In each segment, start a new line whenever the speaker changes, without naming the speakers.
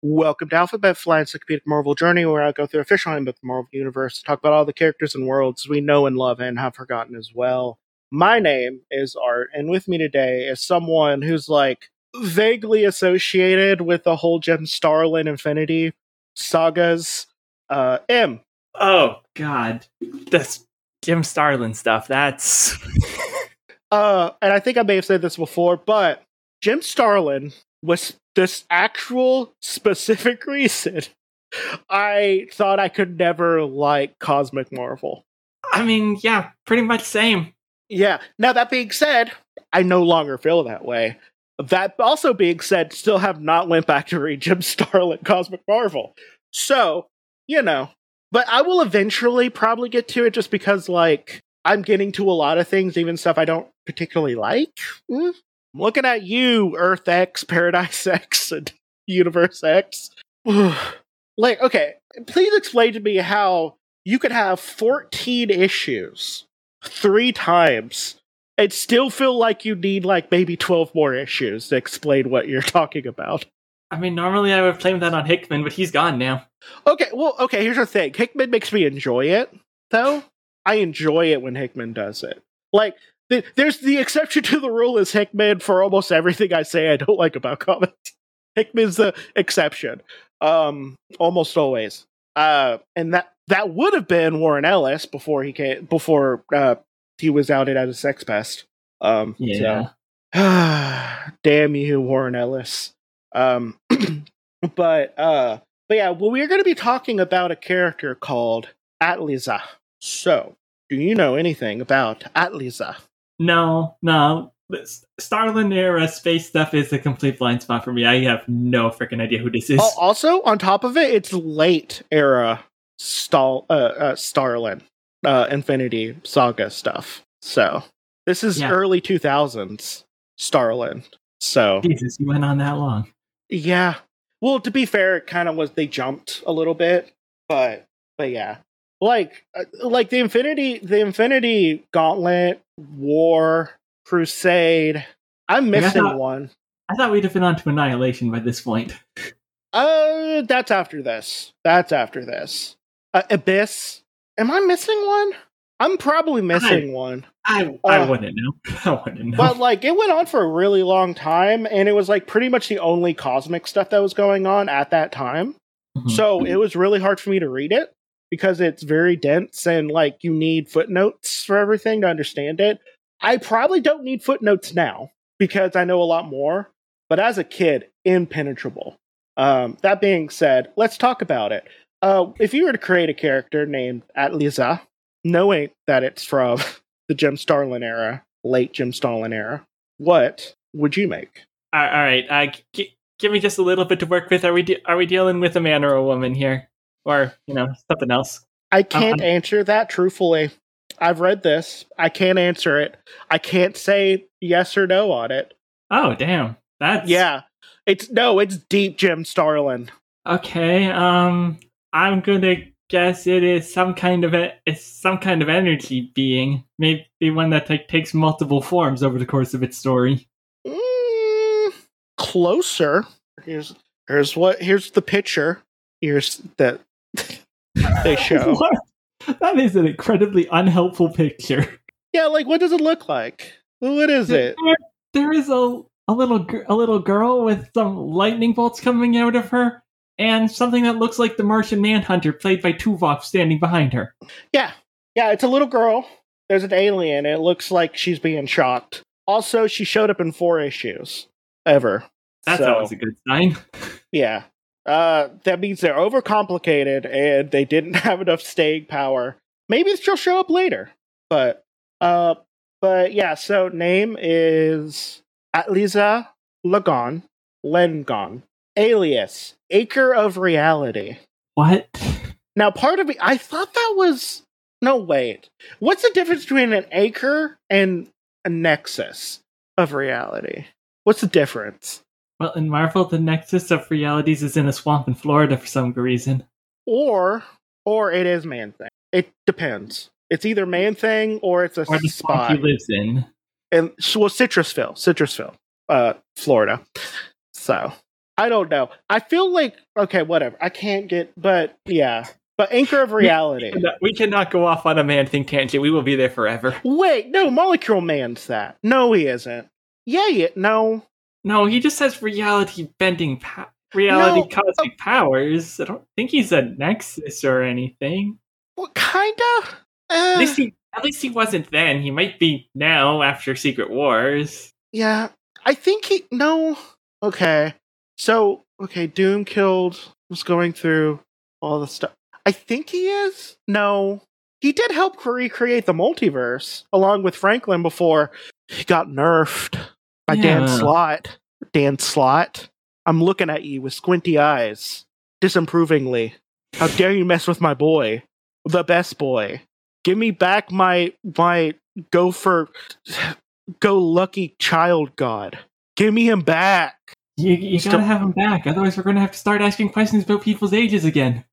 Welcome to Alphabet Flight Encyclopedic Marvel Journey, where I go through official handbook of the Marvel Universe to talk about all the characters and worlds we know and love and have forgotten as well. My name is Art, and with me today is someone who's like vaguely associated with the whole Jim Starlin Infinity sagas. Uh, M.
Oh God, that's Jim Starlin stuff. That's
Uh, and I think I may have said this before, but Jim Starlin was this actual specific reason I thought I could never like Cosmic Marvel.
I mean, yeah, pretty much same.
Yeah. Now that being said, I no longer feel that way. That also being said, still have not went back to read Jim Starlin Cosmic Marvel. So, you know. But I will eventually probably get to it just because like I'm getting to a lot of things, even stuff I don't particularly like. Mm. I'm looking at you, Earth X, Paradise X, and Universe X. like, okay, please explain to me how you could have 14 issues three times and still feel like you need like maybe 12 more issues to explain what you're talking about.
I mean, normally I would blame that on Hickman, but he's gone now.
Okay, well, okay, here's the thing. Hickman makes me enjoy it, though. I enjoy it when Hickman does it. Like, there's the exception to the rule is Hickman for almost everything I say I don't like about comics. Hickman's the exception. Um, almost always. Uh, and that that would have been Warren Ellis before he came before uh he was outed as a sex pest. Um,
Yeah.
so damn you, Warren Ellis. Um, but uh, but yeah, well, we're going to be talking about a character called Atliza. So, do you know anything about Atliza?
No, no. This Starlin era space stuff is a complete blind spot for me. I have no freaking idea who this is.
Al- Also, on top of it, it's late era Stal- uh, uh, Starlin uh, Infinity Saga stuff. So this is
Yeah.
early two thousands Starlin. So
Jesus, you went on that long.
yeah. Well, to be fair, it kind of was they jumped a little bit, but but yeah, like uh, like the Infinity the Infinity Gauntlet War Crusade. I'm
Like, I
missing
thought-
one.
I thought we'd have been on to Annihilation by this point.
Uh, that's after this. That's after this. Uh, Abyss. Am I missing one? I'm probably missing one.
I I
Uh,
wouldn't know. I wouldn't know.
But like it went on for a really long time and it was like pretty much the only cosmic stuff that was going on at that time.
Mhm.
So it was really hard for me to read it because it's very dense and like you need footnotes for everything to understand it. I probably don't need footnotes now because I know a lot more, but as a kid, impenetrable. Um, that being said, let's talk about it. Uh, if you were to create a character named Atliza, knowing that it's from the Jim Starlin era, late Jim Starlin era, what would you make?
all right, uh, g- give me just a little bit to work with. Are we de- are we dealing with a man or a woman here, or you know something else?
I can't
Um,
answer that truthfully. I've read this. I can't answer it. I can't say yes or no on it.
Oh damn, that's
Yeah. It's no, it's deep Jim Starlin.
Okay, um, I'm gonna guess it is some kind of a, it's some kind of energy being, maybe one that like takes multiple forms over the course of its story.
Mm, closer. Here's here's what here's the picture. Here's that they show.
What? That is an incredibly unhelpful picture.
yeah, like what does it look like? What is it?
There, there is a a little a little girl with some lightning bolts coming out of her, and something that looks like the Martian Manhunter, played by Tuvok, standing behind her.
Yeah. Yeah, it's a little girl. There's an alien. It looks like she's being shocked. Also, she showed up in four issues ever.
That's
So-
always a good sign.
Yeah. Uh, that means they're overcomplicated and they didn't have enough staying power. Maybe she'll show up later. But uh but yeah, so name is Atliza Lagon Lengon. Alias Acre of Reality.
What?
Now part of me I thought that was no, wait. What's the difference between an acre and a nexus of reality? What's the difference?
Well, in Marvel, the nexus of realities is in a swamp in Florida for some reason.
Or, or it is man thing. It depends. It's either man thing or it's a
Or the swamp
spot.
he lives in.
and well, Citrusville, Citrusville, uh, Florida. So I don't know. I feel like okay, whatever. I can't get, but yeah, but anchor of reality.
We cannot go off on a man thing tangent. We will be there forever.
Wait, no, Molecule Man's that. No, he isn't. Yeah, yeah, no.
No, he just has reality bending, reality
No,
cosmic powers. I don't think he's a nexus or anything.
Well, kinda.
At
Uh,
least he, at least he wasn't then. He might be now after Secret Wars.
yeah, I think he. No. Okay. So okay, Doom killed. Was going through all the stuff. I think he is. No, he did help recreate the multiverse along with Franklin before he got nerfed by Dan Slott. Dan Slott, I'm looking at you with squinty eyes, disapprovingly. How dare you mess with my boy, the best boy? Give me back my my go for go lucky child god. Give me him back.
You, you gotta have him back, otherwise we're gonna have to start asking questions about people's ages again.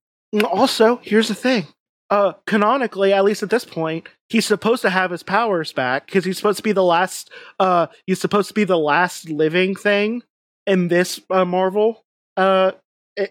Also, here's the thing. Uh, canonically, at least at this point, he's supposed to have his powers back because he's supposed to be the last. Uh, he's supposed to be the last living thing in this uh, Marvel uh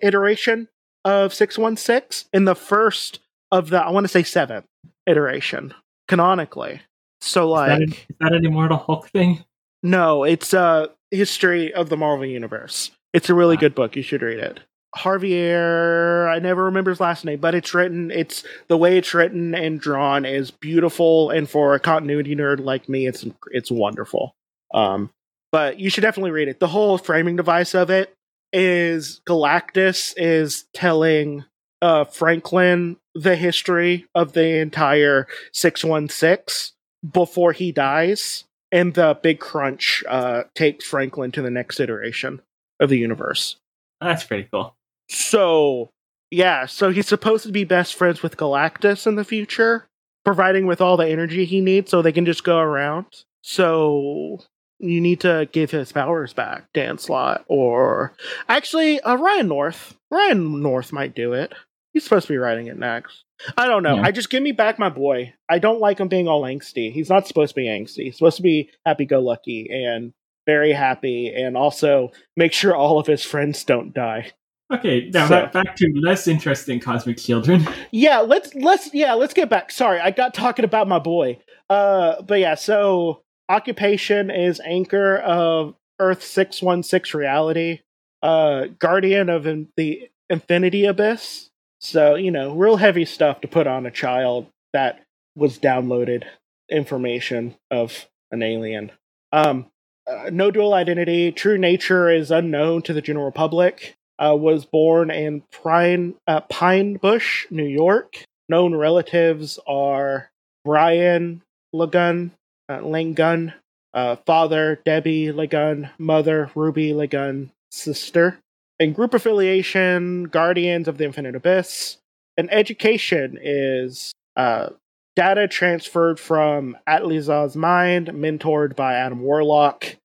iteration of six one six. In the first of the, I want to say seventh iteration, canonically. So
Is that,
like,
an, is that an Immortal Hulk thing?
no, it's uh history of the Marvel universe. It's a really
Ah.
good book. You should read it. Javier, I never remember his last name, but it's written. It's the way it's written and drawn is beautiful, and for a continuity nerd like me, it's it's wonderful. Um, but you should definitely read it. The whole framing device of it is Galactus is telling uh Franklin the history of the entire six one six before he dies and the big crunch uh, takes Franklin to the next iteration of the universe.
That's pretty cool.
So, yeah, so he's supposed to be best friends with Galactus in the future, providing with all the energy he needs so they can just go around. So, you need to give his powers back, Dan Slott, or actually, uh, Ryan North. Ryan North might do it. He's supposed to be writing it next. I don't know.
Yeah.
I just give me back my boy. I don't like him being all angsty. He's not supposed to be angsty. He's supposed to be happy go lucky and very happy and also make sure all of his friends don't die.
Okay, now
So-
back, to less interesting cosmic children.
Yeah, let's let's yeah, let's get back. Sorry, I got talking about my boy. Uh but yeah, so occupation is anchor of Earth 616 reality. Uh guardian of in- the infinity abyss. So, you know, real heavy stuff to put on a child that was downloaded information of an alien. Um uh, no dual identity, true nature is unknown to the general public. Uh, was born in Pine, uh, Pine Bush, New York. Known relatives are Brian Lagun, uh, Langun, uh, father Debbie Lagun, mother Ruby Lagun, sister. And group affiliation, Guardians of the Infinite Abyss. And education is uh, data transferred from Atliza's mind, mentored by Adam Warlock.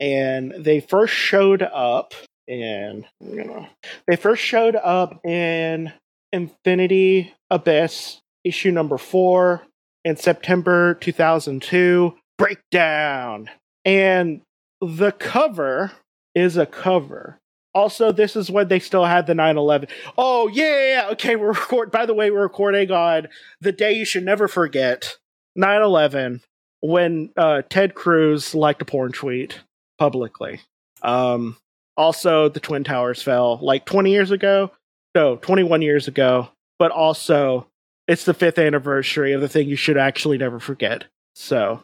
And they first showed up in, you know, they first showed up in Infinity Abyss issue number four in September 2002. Breakdown. And the cover is a cover. Also, this is when they still had the 9 11. Oh, yeah. Okay, we're record. By the way, we're recording on the day you should never forget 9 11 when uh, Ted Cruz liked a porn tweet publicly. Um, also, the Twin Towers fell like 20 years ago. No, 21 years ago. But also, it's the fifth anniversary of the thing you should actually never forget. So,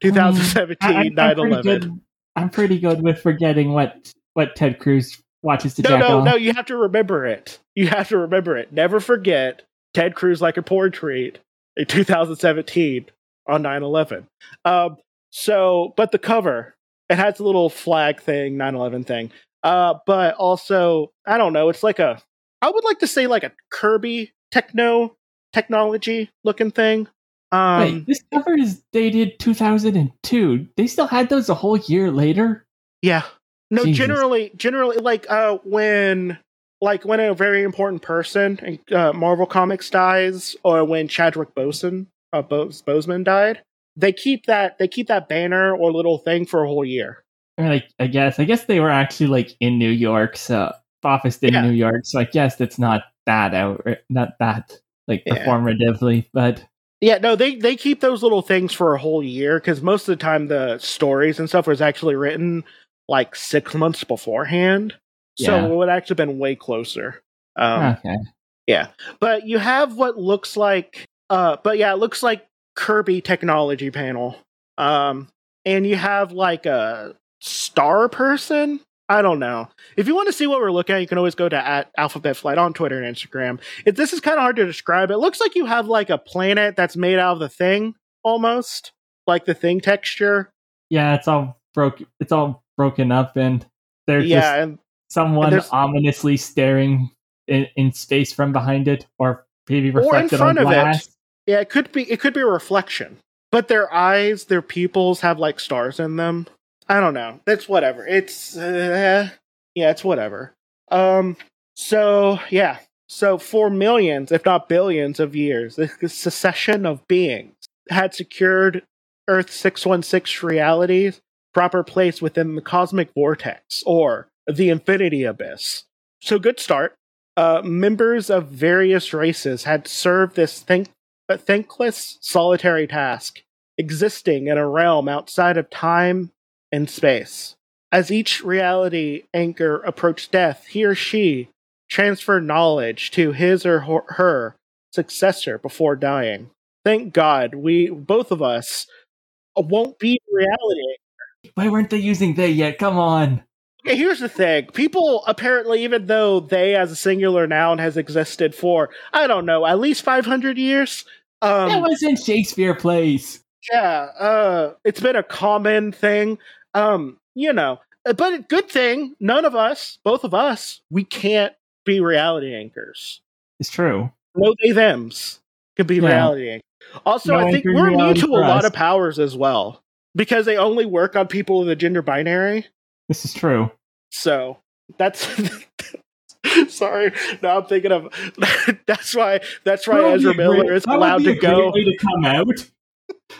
2017,
I- I'm-
9
I'm pretty
11.
good- I'm pretty good with forgetting what what Ted Cruz watches to
No, no,
on.
no, you have to remember it. You have to remember it. Never forget Ted Cruz like a porn tweet in 2017 on 9 11. Um, so, but the cover, it has a little flag thing, 9 11 thing. Uh, but also, I don't know, it's like a, I would like to say like a Kirby techno technology looking thing. Um,
Wait, this cover is dated 2002. They still had those a whole year later.
Yeah. No,
Jesus.
generally, generally, like uh, when, like when a very important person in uh, Marvel Comics dies, or when Chadwick Boseman, uh, Bose, Boseman died, they keep that they keep that banner or little thing for a whole year.
Like, I guess, I guess they were actually like in New York, so office in
Yeah.
New York. So I guess it's not that out, not that like
Yeah.
performatively, but
Yeah, no, they they keep those little things for a whole year because most of the time the stories and stuff was actually written like six months beforehand, so
Yeah.
it would actually been way closer. Um,
okay.
Yeah, but you have what looks like uh but yeah it looks like kirby technology panel um and you have like a star person i don't know if you want to see what we're looking at you can always go to at alphabet flight on twitter and instagram it, this is kind of hard to describe it looks like you have like a planet that's made out of the thing almost like the thing texture
Yeah, it's all broke. It's all broken up, and there's
yeah
just
and
someone
there's-
ominously staring in, in space from behind it, or maybe reflected
front
on
of it.
glass.
Yeah, it could be it could be a reflection. But their eyes, their pupils have like stars in them. I don't know. It's whatever. It's uh, yeah, it's whatever. Um so yeah. So for millions, if not billions of years, this succession of beings had secured Earth 616 reality's proper place within the cosmic vortex or the infinity abyss. So good start. Uh, members of various races had served this think- a thankless, solitary task, existing in a realm outside of time and space. As each reality anchor approached death, he or she transferred knowledge to his or her- her successor before dying. Thank God, we both of us won't be reality
Why weren't they using they yet? Come on.
Okay, here's the thing. People apparently, even though they as a singular noun has existed for, I don't know, at least 500 years.
That
Um,
was in Shakespeare plays.
yeah, uh, it's been a common thing. Um, you know, uh, but good thing, none of us, both of us, we can't be reality anchors.
It's true.
No they thems can be
Yeah.
reality anchors. Also,
No
I think we're immune
reality
to a lot of powers as well because they only work on people in the gender binary.
This is true.
So that's sorry. Now I'm thinking of that's why that's why
That
Ezra
a great-
Miller is allowed to go.
to come out.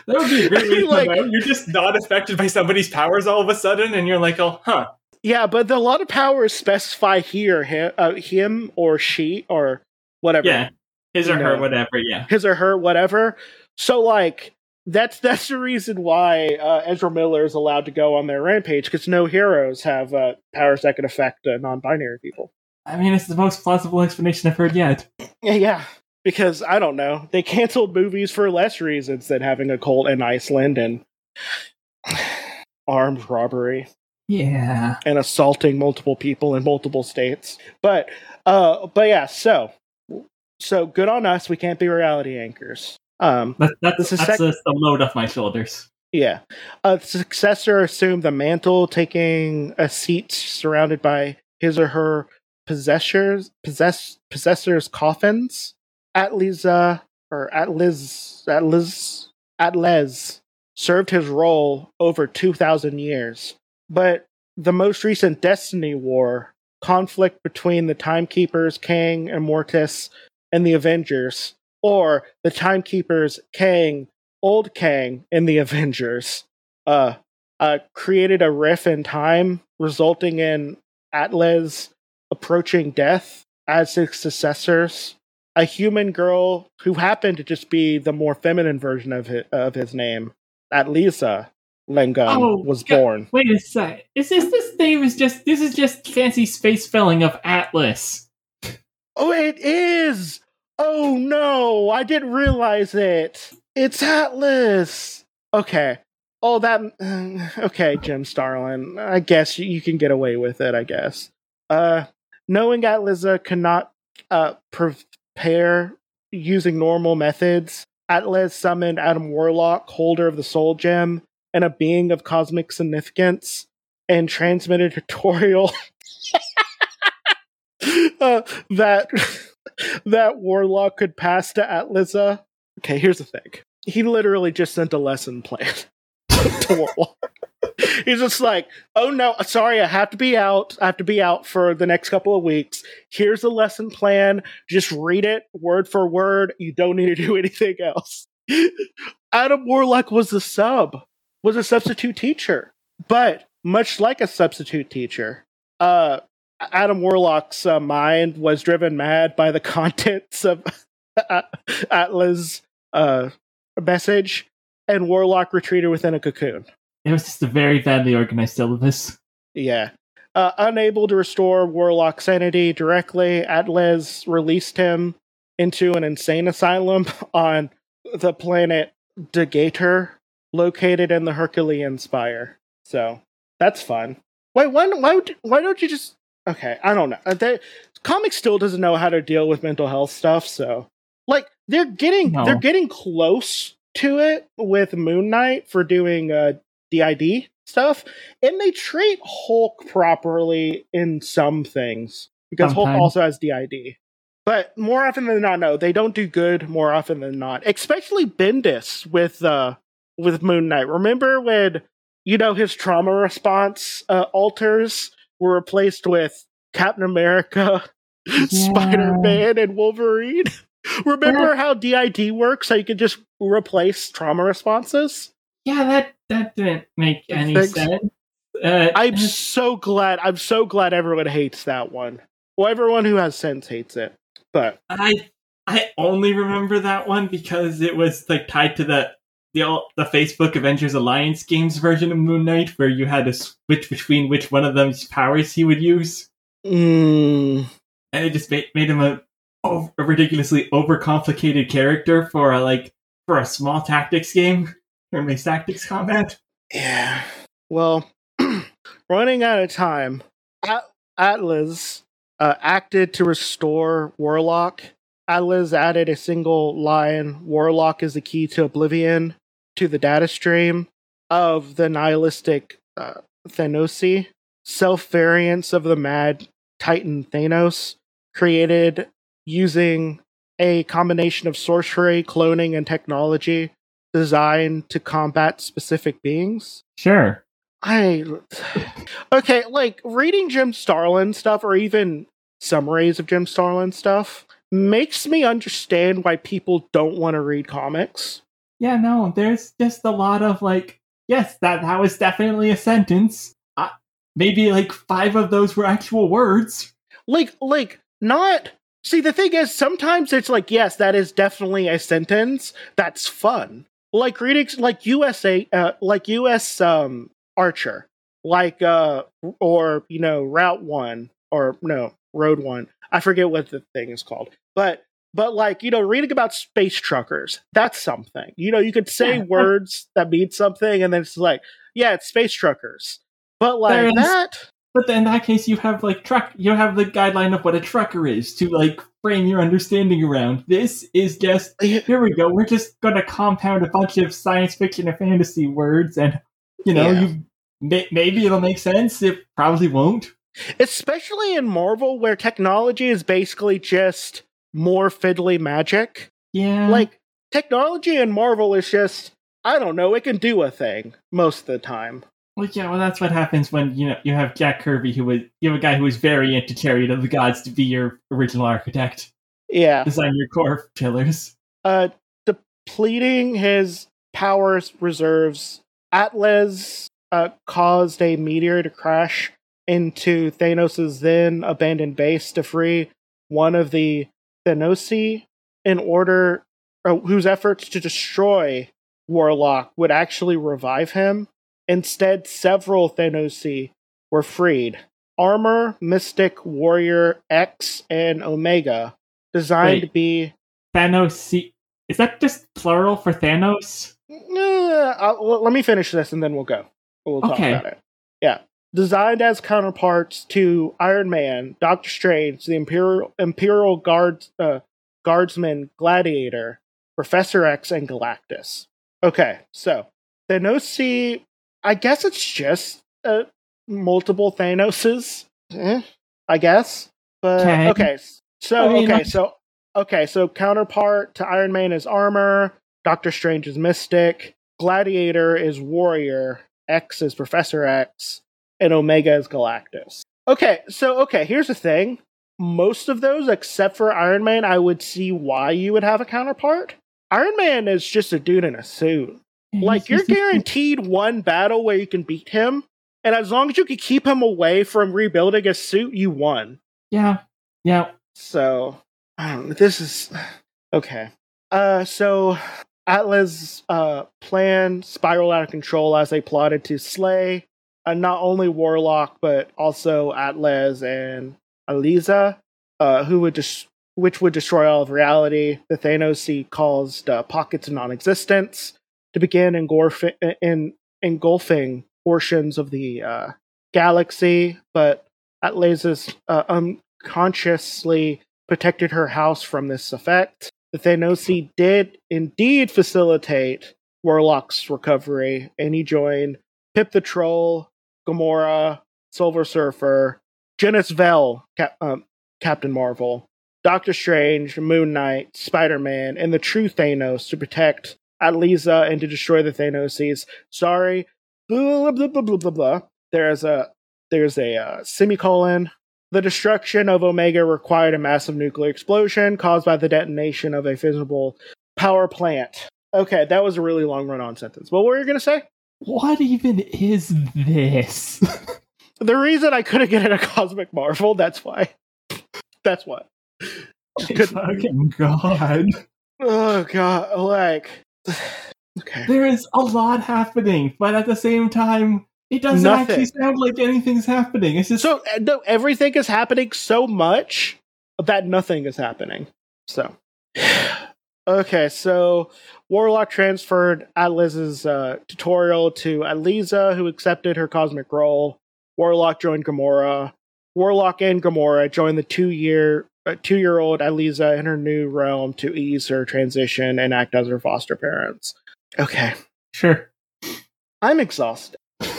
That would be a great way to
Like-
come out. You're just not affected by somebody's powers all of a sudden, and you're like, oh, huh.
Yeah, but a lot of powers specify here him, uh, him or she or whatever.
Yeah. His or her,
No.
whatever, yeah.
his or her, whatever. So like that's that's the reason why uh, Ezra Miller is allowed to go on their rampage because no heroes have uh, powers that can affect uh, non-binary people.
I mean, it's the most plausible explanation I've heard yet.
Yeah. Because I don't know, they canceled movies for less reasons than having a cult in Iceland and armed robbery
Yeah.
and assaulting multiple people in multiple states. But uh but yeah, so so good on us, we can't be reality anchors. Um
That, that's
is
that's a load off my shoulders.
yeah. A successor assumed the mantle, taking a seat surrounded by his or her possessors possess possessors coffins. Atliza or Atliz Atliz Atles served his role over two thousand years. But the most recent Destiny War conflict between the Timekeepers, Kang and Immortus, and the Avengers, or the Timekeepers, Kang, Old Kang, and the Avengers, uh, uh, created a rift in time, resulting in Atlas approaching death as his successors. A human girl who happened to just be the more feminine version of his, of his name, Atlisa Lengum,
Oh,
was
God.
born.
Wait a sec. Is this this name is just this is just fancy space spelling of Atlas.
Oh, it is! Oh no, I didn't realize it. It's Atlas. Okay. Oh, that. Okay, Jim Starlin. I guess you can get away with it. I guess. Uh, knowing Atlisa cannot uh prepare using normal methods, Atlas summoned Adam Warlock, holder of the Soul Gem, and a being of cosmic significance, and transmitted a tutorial uh, that that Warlock could pass to Atlaza. Okay, here's the thing. He literally just sent a lesson plan to Warlock. He's just like, oh no, sorry, I have to be out. I have to be out for the next couple of weeks. Here's a lesson plan. Just read it word for word. You don't need to do anything else. Adam Warlock was the sub, was a substitute teacher. But much like a substitute teacher, uh, Adam Warlock's uh, mind was driven mad by the contents of Atlas' uh, message, and Warlock retreated within a cocoon.
It was just a very badly organized syllabus.
Yeah. Uh, unable to restore Warlock's sanity directly, Atlas released him into an insane asylum on the planet Degator, located in the Herculean Spire. So that's fun. Wait, why, why, why don't you just. Okay, I don't know. Uh, they, comic still doesn't know how to deal with mental health stuff, so. Like, they're getting
No.
they're getting close to it with Moon Knight for doing uh, DID stuff, and they treat Hulk properly in some things because Hulk also has DID. But more often than not, no, they don't do good more often than not. Especially Bendis with uh with Moon Knight. Remember when you know his trauma response uh, alters were replaced with Captain America, Spider Man, and Wolverine? Remember how DID works? How you could just replace trauma responses.
Yeah, that that didn't make any
Thanks.
sense. Uh,
I'm so glad. I'm so glad everyone hates that one. Well, everyone who has sense hates it. But
I I only remember that one because it was like tied to the the the Facebook Avengers Alliance games version of Moon Knight, where you had to switch between which one of them's powers he would use,
mm,
and it just made, made him a, a ridiculously overcomplicated character for a like for a small tactics game, turn-based tactics combat.
yeah. Well, running out of time, At- Atlas uh, acted to restore Warlock. Atlas added a single line Warlock is the key to oblivion to the data stream of the nihilistic uh, Thanosi, self variants of the mad Titan Thanos, created using a combination of sorcery, cloning, and technology designed to combat specific beings.
Sure.
I okay, like reading Jim Starlin stuff or even summaries of Jim Starlin stuff makes me understand why people don't want to read comics.
Yeah, no, there's just a lot of like, yes, that that was definitely a sentence. Uh, maybe like five of those were actual words.
Like like not See, the thing is sometimes it's like yes, that is definitely a sentence that's fun. Like reading like USA uh, like US um Archer, like uh or you know Route 1 or no, Road 1. I forget what the thing is called. But but like, you know, reading about space truckers, that's something. You know, you could say
Yeah.
words that mean something and then it's like, yeah, it's space truckers. But like
There is-
that
But then in that case, you have like truck, you have the guideline of what a trucker is to like frame your understanding around. This is just here we go. We're just gonna compound a bunch of science fiction and fantasy words, and you know,
Yeah.
you may, maybe it'll make sense. It probably won't.
especially in Marvel where technology is basically just more fiddly magic.
Yeah,
Like technology in Marvel is just I don't know, it can do a thing most of the time.
Well, yeah, well, that's what happens when you know you have Jack Kirby, who was you have a guy who was very into Chariot of the Gods to be your original architect,
Yeah.
design your core pillars.
Uh depleting his power reserves, Atlas uh, caused a meteor to crash into Thanos' then abandoned base to free one of the Thanosi in order uh, whose efforts to destroy Warlock would actually revive him. Instead, several Thanosi were freed. Armor, Mystic, Warrior, X, and Omega, designed
Wait.
to be
Thanos, is that just plural for Thanos?
Uh, well, let me finish this and then we'll go. We'll talk
Okay.
about it. Yeah. Designed as counterparts to Iron Man, Doctor Strange, the Imperial Imperial Guards uh, Guardsman, Gladiator, Professor X, and Galactus. Okay, so Thanosi, I guess it's just uh, multiple Thanoses. Eh, I guess. But
Okay.
okay. So
I mean,
okay,
like-
so okay, so counterpart to Iron Man is armor, Doctor Strange is mystic, Gladiator is warrior, X is Professor X, and Omega is Galactus. Okay, so okay, here's the thing. Most of those, except for Iron Man, I would see why you would have a counterpart. Iron Man is just a dude in a suit. Like you're guaranteed one battle where you can beat him, and as long as you can keep him away from rebuilding a suit, you won.
Yeah, yeah.
So I. This is okay. Uh, so Atlas' uh plan spiraled out of control as they plotted to slay uh, not only Warlock but also Atlas and Aliza, uh, who would just which would destroy all of reality. The Thanosi caused uh, pockets of non-existence to begin in, engulfing portions of the uh, galaxy, but Atlas uh, unconsciously protected her house from this effect. The Thanosi did indeed facilitate Warlock's recovery, and he joined Pip the Troll, Gamora, Silver Surfer, Genis Vell, Cap- um, Captain Marvel, Doctor Strange, Moon Knight, Spider Man, and the true Thanos to protect Atliza and to destroy the Thanoses. Sorry, blah blah blah blah blah blah. There's a there's a uh, semicolon. The destruction of Omega required a massive nuclear explosion caused by the detonation of a fissible power plant. Okay, that was a really long run-on sentence. What were you gonna say?
What even is this?
The reason I couldn't get it a Cosmic Marvel, that's why. That's what. Good.
Fucking god.
Oh god, like Okay.
There is a lot happening, but at the same time, it doesn't
Nothing.
actually sound like anything's happening. It's just
So uh, no, everything is happening so much that nothing is happening. So okay, so Warlock transferred Atlas's uh, tutorial to Atliza, who accepted her cosmic role. Warlock joined Gamora. Warlock and Gamora joined the two-year uh, two-year-old Eliza in her new realm to ease her transition and act as her foster parents. Okay,
sure.
I'm exhausted.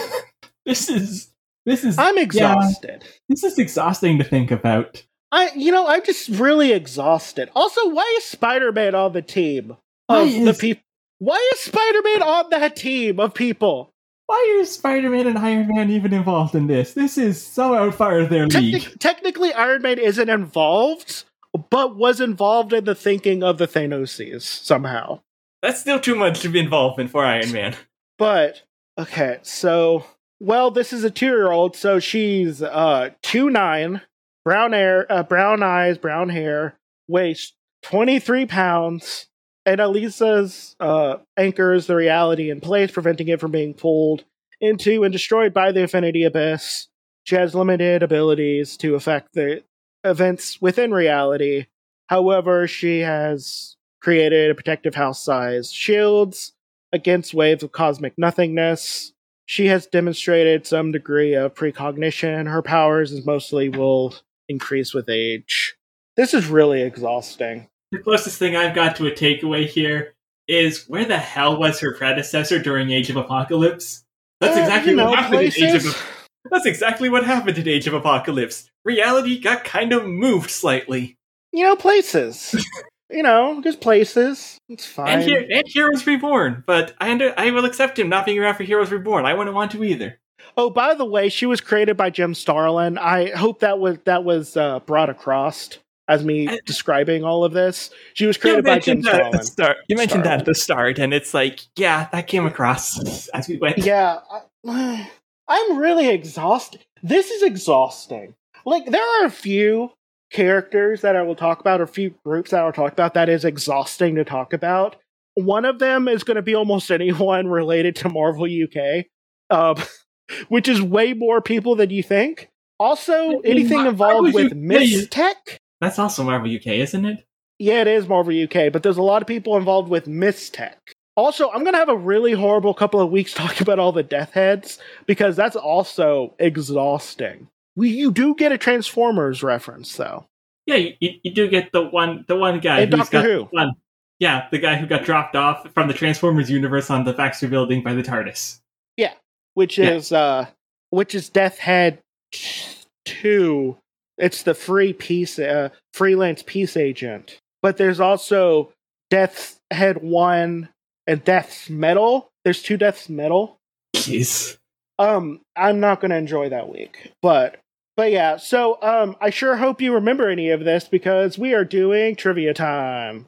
This is this is
I'm exhausted.
this is exhausting to think about.
I, you know, I'm just really exhausted. Also, why is Spider-Man on the team of the people? Why is Spider-Man on that team of people?
Why are Spider-Man and Iron Man even involved in this? This is so out far of their league.
Technically, Iron Man isn't involved, but was involved in the thinking of the Thanoses somehow.
That's still too much of involvement for Iron Man.
But okay, so well, this is a two-year-old, so she's uh two nine, brown hair, uh, brown eyes, brown hair, weighs twenty-three pounds, and Elisa's uh anchors the reality in place, preventing it from being pulled into and destroyed by the Infinity Abyss. She has limited abilities to affect the events within reality. However, she has created a protective house-sized shields against waves of cosmic nothingness. She has demonstrated some degree of precognition. Her powers is mostly will increase with age. This is really exhausting.
The closest thing I've got to a takeaway here is where the hell was her predecessor during Age of Apocalypse? That's
Uh,
exactly
you know,
what happened in Age of
places-
That's exactly what happened in Age of Apocalypse. Reality got kind of moved slightly.
You know, places. you know, just places. It's fine.
And, here, and Heroes Reborn, but I under, I will accept him not being around for Heroes Reborn. I wouldn't want to either.
Oh, by the way, she was created by Jim Starlin. I hope that was that was uh, brought across as me
I-
describing all of this. She was created by Jim Starlin.
start. You mentioned that at the start, and it's like, yeah, that came across as we went.
Yeah, I, I'm really exhausted. This is exhausting. Like there are a few characters that I will talk about, or a few groups that I'll talk about that is exhausting to talk about. One of them is going to be almost anyone related to Marvel UK, um, which is way more people than you think. Also, anything involved with
UK
Mys-Tech.
That's also Marvel UK, isn't it?
Yeah, it is Marvel UK, but there's a lot of people involved with Mys-Tech. Also, I'm gonna have a really horrible couple of weeks talking about all the death heads because that's also exhausting. We you do get a Transformers reference though.
Yeah, you, you, do get the one the one guy
And
who's
Doctor
got
Who.
one. Yeah, the guy who got dropped off from the Transformers universe on the Baxter Building by the TARDIS.
Yeah, which
Yeah.
is uh which is Death Head two, It's the free peace, uh, freelance peace agent. But there's also Death's Head One and Death's Metal. There's two Death's Metal.
Jeez.
Um, I'm not gonna enjoy that week, but but yeah. So um, I sure hope you remember any of this because we are doing trivia time.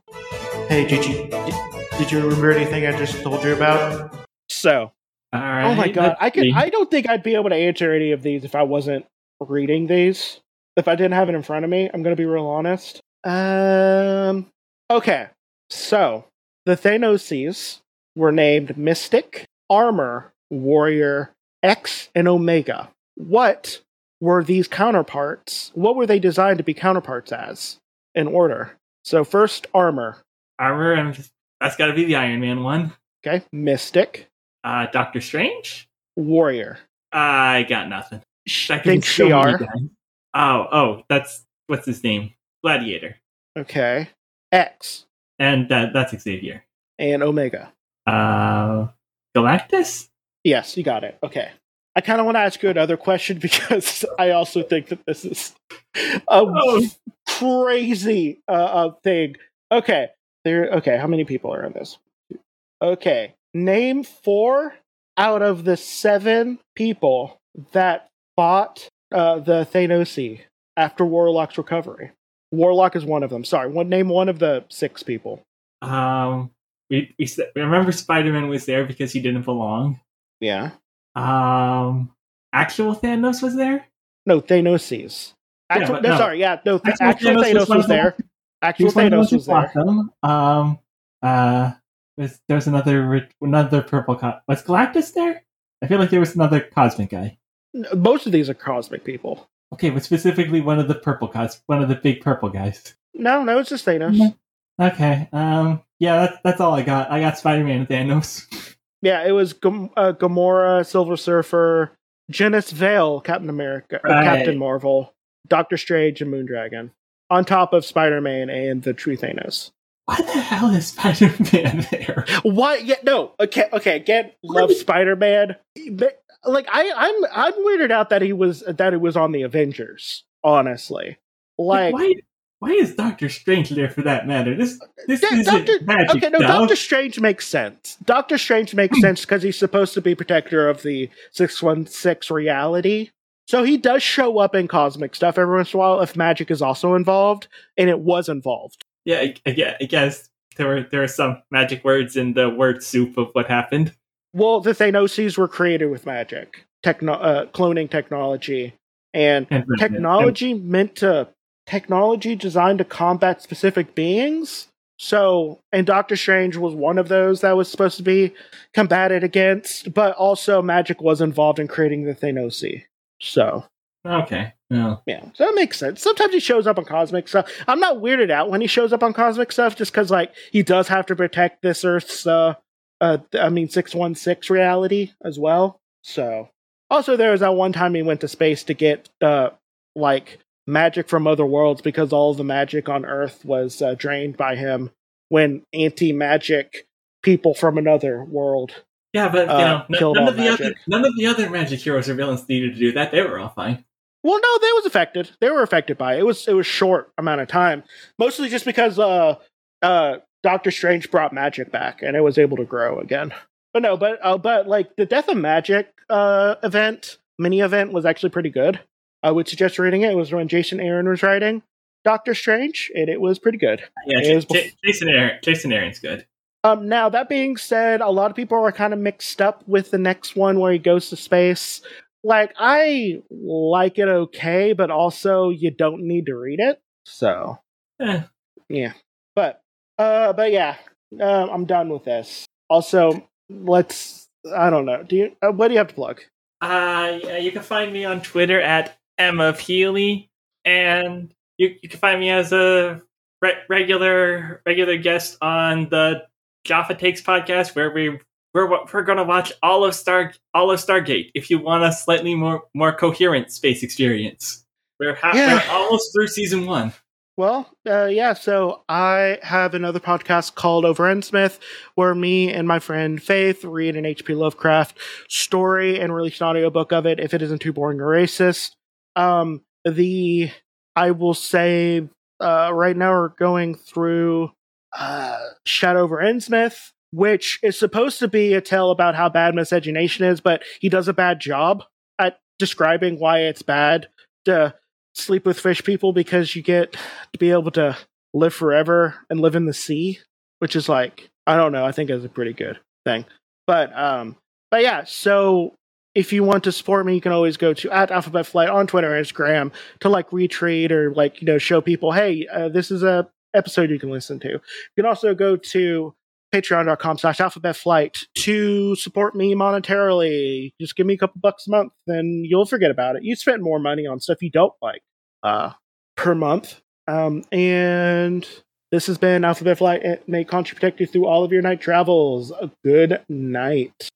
Hey, did you did, did you remember anything I just told you about?
So
All right.
Oh my god,
let's
I could. I don't think I'd be able to answer any of these if I wasn't reading these. If I didn't have it in front of me, I'm gonna be real honest. Um okay. So the Thanoses were named Mystic, Armor, Warrior, X, and Omega. What were these counterparts? What were they designed to be counterparts as in order? So first armor.
Armor. Just, that's got to be the Iron Man one.
Okay. Mystic,
Uh, Doctor Strange.
Warrior.
I got nothing. Could
Think
so
Shi'ar.
Oh, oh, that's what's his name? Gladiator,
Okay. X
and that that's Xavier.
and Omega.
Uh, Galactus.
Yes, you got it. Okay. I kind of want to ask you another question because I also think that this is a
Oh.
crazy uh, uh, thing. Okay. There. Okay. How many people are in this? Okay. Name four out of the seven people that fought uh, the Thanosi after Warlock's recovery. Warlock is one of them. Sorry. One name one of the six people.
Um, we, we remember Spider Man was there because he didn't belong.
Yeah.
Um, actual Thanos was there.
No, Thanoses.
Yeah,
Actual,
but
no,
no.
sorry, yeah, no, th-
Actual
actual
Thanos
Thanos,
was
was there.
He
Actual
was one of the
Thanos was there.
Um, uh, there's, there's another another purple. Co- was Galactus there? I feel like there was another cosmic guy.
Most of these are cosmic people.
Okay, but specifically one of the purple cos, one of the big purple guys.
No, no, it's just Thanos.
No. Okay. Um. Yeah, that's that's all I got. I got Spider Man and Thanos.
Yeah, it was Gam- uh, Gamora, Silver Surfer, Genis Vale, Captain America, uh,
Right.
Captain Marvel, Doctor Strange, and Moondragon. On top of Spider Man and the True Thanos.
Why the hell is Spider Man there?
Why? Yeah, no. Okay, okay. Again, love Spider Man. Like I, I'm, I'm weirded out that he was that it was on the Avengers. Honestly, like
why? Why is Doctor Strange there for that matter? This this
Yeah,
isn't
Doctor-
magic
Okay, no. Doctor Strange makes sense. Doctor Strange makes hmm. sense because he's supposed to be protector of the 616 reality. So he does show up in cosmic stuff every once in a while if magic is also involved, and it was involved.
Yeah, I, I, I guess there were there are some magic words in the word soup of what happened.
Well, the Thanoses were created with magic, techno- uh, cloning technology, and
And
technology meant to technology designed to combat specific beings. So, and Doctor Strange was one of those that was supposed to be combated against, but also magic was involved in creating the Thanosi. So,
Okay. No.
yeah, so that makes sense. Sometimes he shows up on cosmic stuff. I'm not weirded out when he shows up on cosmic stuff, just because like he does have to protect this Earth's, uh, uh, I mean, six one six reality as well. So, also there was that one time he went to space to get uh, like magic from other worlds because all the magic on Earth was uh, drained by him when anti magic people from another world.
Yeah, but you
Uh,
know, none of the other none of the other magic heroes or villains needed to do that. They were all fine.
Well, no, they was affected. They were affected by it. It was it was short amount of time, mostly just because uh uh Doctor Strange brought magic back and it was able to grow again. But no, but uh, but like the Death of Magic uh event mini event was actually pretty good. I would suggest reading it. It was when Jason Aaron was writing Doctor Strange, and it was pretty good.
Yeah, J- J- Jason Aaron, Jason Aaron's good.
Um, now that being said, a lot of people are kind of mixed up with the next one where he goes to space. Like, I like it okay, but also you don't need to read it. So,
Eh,
yeah. But, uh, but yeah, uh, I'm done with this. Also, let's. I don't know. Do you? Uh, what do you have to plug?
Uh, yeah, you can find me on Twitter at Emma Healy, and you you can find me as a re- regular regular guest on the Jaffa Takes podcast, where we we're we're going to watch all of Star all of Stargate. If you want a slightly more more coherent space experience, we're ha-
Yeah.
we're almost through season one.
Well, uh, yeah, so I have another podcast called Over Innsmouth where me and my friend Faith read an H.P. Lovecraft story and release an audiobook of it if it isn't too boring or racist. Um, the I will say uh, right now we're going through uh, Shadow over Innsmouth, which is supposed to be a tale about how bad miscegenation is, but he does a bad job at describing why it's bad sleep with fish people because you get to be able to live forever and live in the sea, which is like I don't know, I think is a pretty good thing. But um but yeah, so if you want to support me, you can always go to at Alphabet Flight on Twitter and Instagram to like retweet or like you know show people, hey, uh, this is a episode you can listen to. You can also go to patreon.com slash alphabet flight to support me monetarily. Just give me a couple bucks a month and you'll forget about it. You spend more money on stuff you don't like uh, per month. Um, and this has been Alphabet Flight. May Khonshu protect you through all of your night travels. A good night.